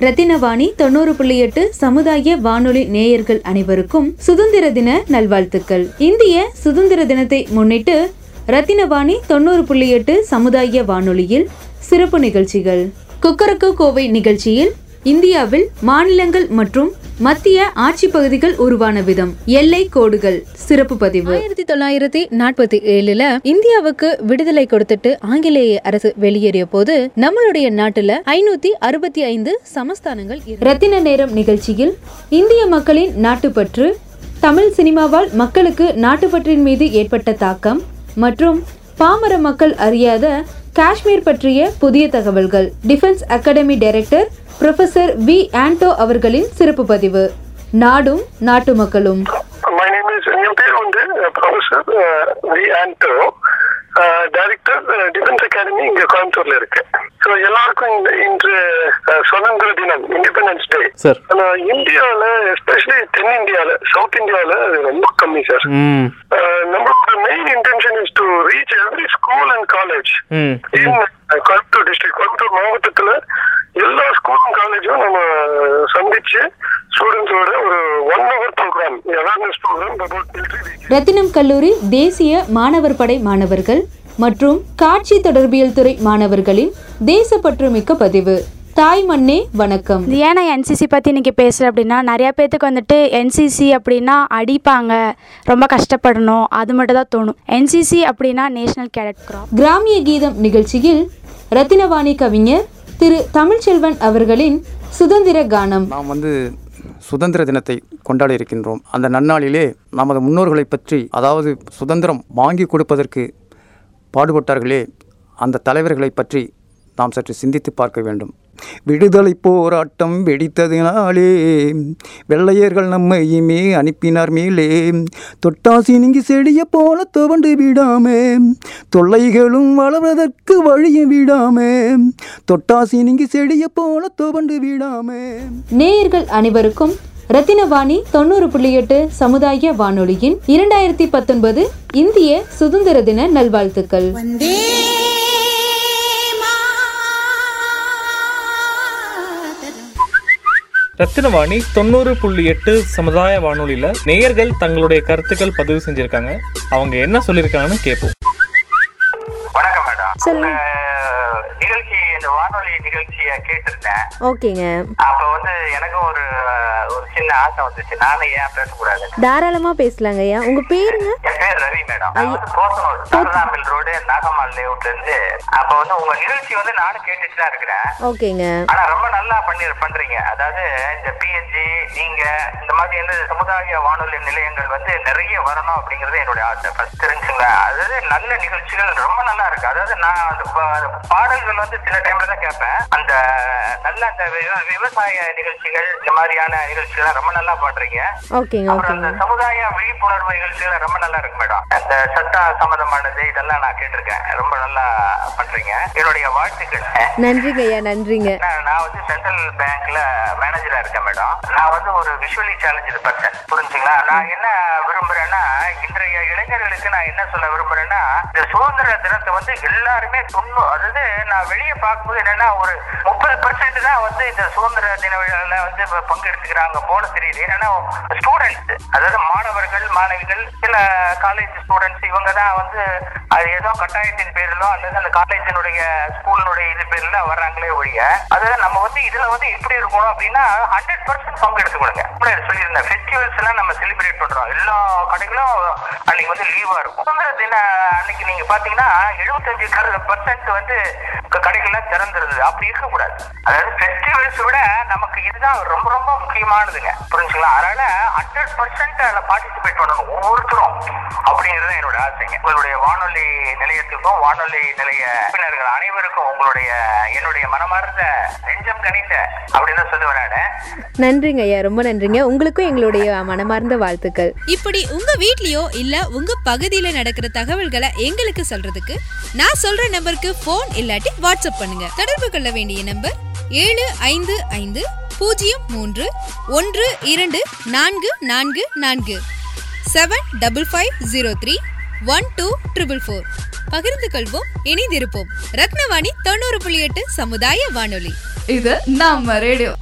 ரத்தினவாணி தொண்ணூறு புள்ளி எட்டு சமுதாய வானொலி நேயர்கள் அனைவருக்கும் சுதந்திர தின நல்வாழ்த்துக்கள். இந்திய சுதந்திர தினத்தை முன்னிட்டு ரத்தினவாணி தொண்ணூறு புள்ளி எட்டு சமுதாய வானொலியில் சிறப்பு நிகழ்ச்சிகள். குக்கரக்கோ கோவை நிகழ்ச்சியில் இந்தியாவில் மாநிலங்கள் மற்றும் மத்திய ஆட்சி பகுதிகள் உருவான விதம். எல்லை கோடுகள். சிறப்பு பதிவு. ஆயிரத்தி தொள்ளாயிரத்தி நாற்பத்தி ஏழுல இந்தியாவுக்கு விடுதலை கொடுத்துட்டு ஆங்கிலேய அரசு வெளியேறிய போது நம்மளுடைய நாட்டுல ஐநூத்தி அறுபத்தி ஐந்து சமஸ்தானங்கள் ரத்தின நேரம் நிகழ்ச்சியில் இந்திய மக்களின் நாட்டுப்பற்று தமிழ் சினிமாவால் மக்களுக்கு நாட்டுப்பற்றின் மீது ஏற்பட்ட தாக்கம் மற்றும் பாமர மக்கள் அறியாத காஷ்மீர் பற்றிய புதிய தகவல்கள். Defence academy director professor V Anto அவர்களின் சிறப்பு பதிவு. நாடும் நாட்டு மக்களும். என் பேர் வந்து uh, professor uh, V Anto. Director defence academy இங்க கோயம்புத்தூர்ல இருக்கு. ஸோ எல்லாருக்கும் இந்த இன்று சுதந்திர தினம் இண்டிபெண்டன்ஸ் டே சார். ஆனா இந்தியாவில் எஸ்பெஷலி தென் இந்தியாவில் சவுத் இந்தியாவில் அது ரொம்ப கம்மி சார். நம்மளோட main intention is to reach every school and college in Coimbatore district Coimbatore மாவட்டத்துல எல்லா ஸ்கூலும் காலேஜும் நம்ம சந்திச்சு ஸ்டூடெண்ட்ஸோட ஒரு one hour program awareness program about military Rathinam கல்லூரி தேசிய மாணவர் படை மாணவர்கள் மற்றும் காட்சி தொடர்பியல் துறை மாணவர்களின் தேசப்பற்று மிக்க பதிவு. தாய் மண்ணே வணக்கம். ஏன் நான் என்சிசி பற்றி இன்றைக்கி பேசுகிறேன் அப்படின்னா நிறையா பேர்த்துக்கு வந்துட்டு என்சிசி அப்படின்னா அடிப்பாங்க ரொம்ப கஷ்டப்படணும் அது மட்டும் தான் தோணும். என்சிசி அப்படின்னா நேஷனல் கேடட் கிராப் கிராமிய கீதம் நிகழ்ச்சியில் ரத்தினவாணி கவிஞர் திரு தமிழ்ச்செல்வன் அவர்களின் சுதந்திர கானம். நாம் வந்து சுதந்திர தினத்தை கொண்டாட இருக்கின்றோம். அந்த நன்னாளிலே நமது முன்னோர்களை பற்றி அதாவது சுதந்திரம் வாங்கி கொடுப்பதற்கு பாடுபட்டார்களே அந்த தலைவர்களை பற்றி நாம் சற்று சிந்தித்து பார்க்க வேண்டும். விடுதலை போராட்டம் வெடித்ததினாலே வெள்ளையர்கள் நம்மையுமே அனுப்பினார் மேலே. தொட்டாசி நீங்கி செடிய போல துவண்டு விடாமே. தொல்லைகளும் வளர்வதற்கு வழியும் விடாமே. தொட்டாசி நீங்கி செடிய போல துவண்டு விடாமே. நேயர்கள் அனைவருக்கும் ரத்தினவாணி தொண்ணூறு புள்ளி எட்டு சமுதாய வானொலியின் இரண்டாயிரத்தி பத்தொன்பது இந்திய சுதந்திர தின நல்வாழ்த்துக்கள். ரத்தினவாணி தொண்ணூறு புள்ளி எட்டு சமுதாய வானொலியில நேயர்கள் தங்களுடைய கருத்துக்கள் பதிவு செஞ்சிருக்காங்க. அவங்க என்ன சொல்லியிருக்காங்கன்னு கேட்போம். வணக்கம் மேடம். நிகழ்ச்சி இந்த வானொலி நிகழ்ச்சிய கேட்டிருந்தேன். ஓகேங்க. அப்ப வந்து எனக்கும் ஒரு ஆசை வந்துச்சு. நானும் ஏன் பேசக்கூடாது தாராளமா பேசலாங்க ஐயா. உங்க பேருங்க? ரவி மேடம். ரோடு நாகம்மாள் லேஅவுட்ல இருந்து அப்ப வந்து உங்க நிகழ்ச்சி வந்து நானும் கேட்டுட்டு தான் இருக்கிறேன். ஓகேங்க. ஆனா ரொம்ப நல்லா பண்ணி பண்றீங்க. அதாவது இந்த பிஎன்ஜி நீங்க இந்த மாதிரி வந்து சமுதாய வானொலி நிலையங்கள் வந்து நிறைய வரணும் அப்படிங்கறது என்னுடைய ஆசை. ஃபர்ஸ்ட் தெரிஞ்சுங்களா அதாவது நல்ல நிகழ்ச்சிகள் ரொம்ப நல்லா இருக்கு. அதாவது நான் அந்த பாடல்கள் வந்து சில டைம்ல தான் கேட்பேன். அந்த நல்ல அந்த விவ- விவசாய நிகழ்ச்சிகள் இந்த மாதிரியான நிகழ்ச்சிகள் ரொம்ப நல்லா பண்றீங்க ஓகேங்க அப்புறம் அந்த சமுதாய விழிப்புணர்வு நிகழ்ச்சிகள் ரொம்ப நல்லா இருக்கு மேடம். அந்த சட்ட சம்பந்தமானது இதெல்லாம் நான் கேட்டிருக்கேன். ரொம்ப நல்லா பண்றீங்க. என்னுடைய வாழ்த்துக்கள். நன்றிங்க ஐயா நன்றிங்க. நான் நான் வந்து சென்ட்ரல் பேங்க்ல மேனேஜரா இருக்கேன் மேடம். நான் வந்து ஒரு விஷுவலி சேலஞ்சு பர்சன் புரிஞ்சுங்களா? நான் என்ன விரும்புறேன்னா இன்றைய இளைஞர்களுக்கு நான் என்ன சொல்ல விரும்புறேன்னா இந்த சுதந்திர தினத்தை வந்து எல்லாருமே தொண்ணூ அதாவது நான் வெளியே பார்க்கும்போது என்னன்னா ஒரு முப்பது பர்சன்ட் தான் வந்து இந்த சுதந்திர தின விழாவில் வந்து பங்கெடுத்துக்கிறாங்க போல தெரியுது. என்னன்னா ஸ்டூடெண்ட்ஸ் அதாவது மாணவர்கள் மாணவிகள் சில காலேஜ் ஸ்டூடெண்ட்ஸ் இவங்க தான் வந்து அது ஏதோ கட்டாயத்தின் பேரிலோ அல்லது அந்த காலேஜினுடைய ஸ்கூலினுடைய இது பேரில் வர்றாங்களே ஒழிய அதாவது நம்ம வந்து இதுல வந்து எப்படி இருக்கணும் அப்படின்னா ஹண்ட்ரட் பர்சன்ட் பங்கெடுத்துக்கணுங்க சொல்லியிருந்தேன். ஃபெஸ்டிவல்ஸ் எல்லாம் நம்ம செலிப்ரேட் பண்றோம். எல்லா கடைகளும் அன்னைக்கு வந்து லீவா இருக்கும். சுதந்திர தின அன்னைக்கு நீங்க பாத்தீங்கன்னா எழுபத்தஞ்சு பர்சன்ட் வந்து கடைகள்லாம் திறந்துருது அப்படி இருக்கக்கூடாது. அதாவது ஃபெஸ்டிவல்ஸ் விட நமக்கு இதுதான் ரொம்ப ரொம்ப முக்கியமானதுங்க. புரிஞ்சுங்களா? அதனால ஹண்ட்ரட் பர்சன்ட் அதில் பார்ட்டிசிபேட் பண்ணணும். ஒவ்வொருத்தரும். அப்படிங்கிறது தான் என்னோட ஆசைங்க. உங்களுடைய வானொலி நிலையத்துக்கும் வானொலி நிலைய உறுப்பினர்கள் அனைவருக்கும் உங்களுடைய என்னுடைய மனமார்ந்த நெஞ்ச கணித்த அப்படின்னு தான் சொல்லுவேன் நானு. நன்றிங்க ஐயா ரொம்ப நன்றிங்க. உங்களுக்கும் எங்களுடைய மனமார்ந்த வாழ்த்துக்கள். இப்படி உங்க வீட்லயோ இல்ல உங்க பகுதியில நடக்கிற தகவல்களை எங்களுக்கு சொல்றதுக்கு நான் சொல்ற நம்பருக்கு ஃபோன் இல்லாட்டி வாட்ஸ்அப் பண்ணுங்க. தொடர்பு கொள்ள வேண்டிய நம்பர் ஏழு ஐந்து ஐந்து பூஜ்ஜியம் மூன்று ஒன்று இரண்டு நான்கு நான்கு நான்கு. Seven double five zero three one two triple four பகிர்ந்து கொள்வோம் இணைந்திருப்போம். ரத்னவாணி தொண்ணூறு புள்ளி எட்டு சமுதாய வானொலி. இது நம்ம ரேடியோ.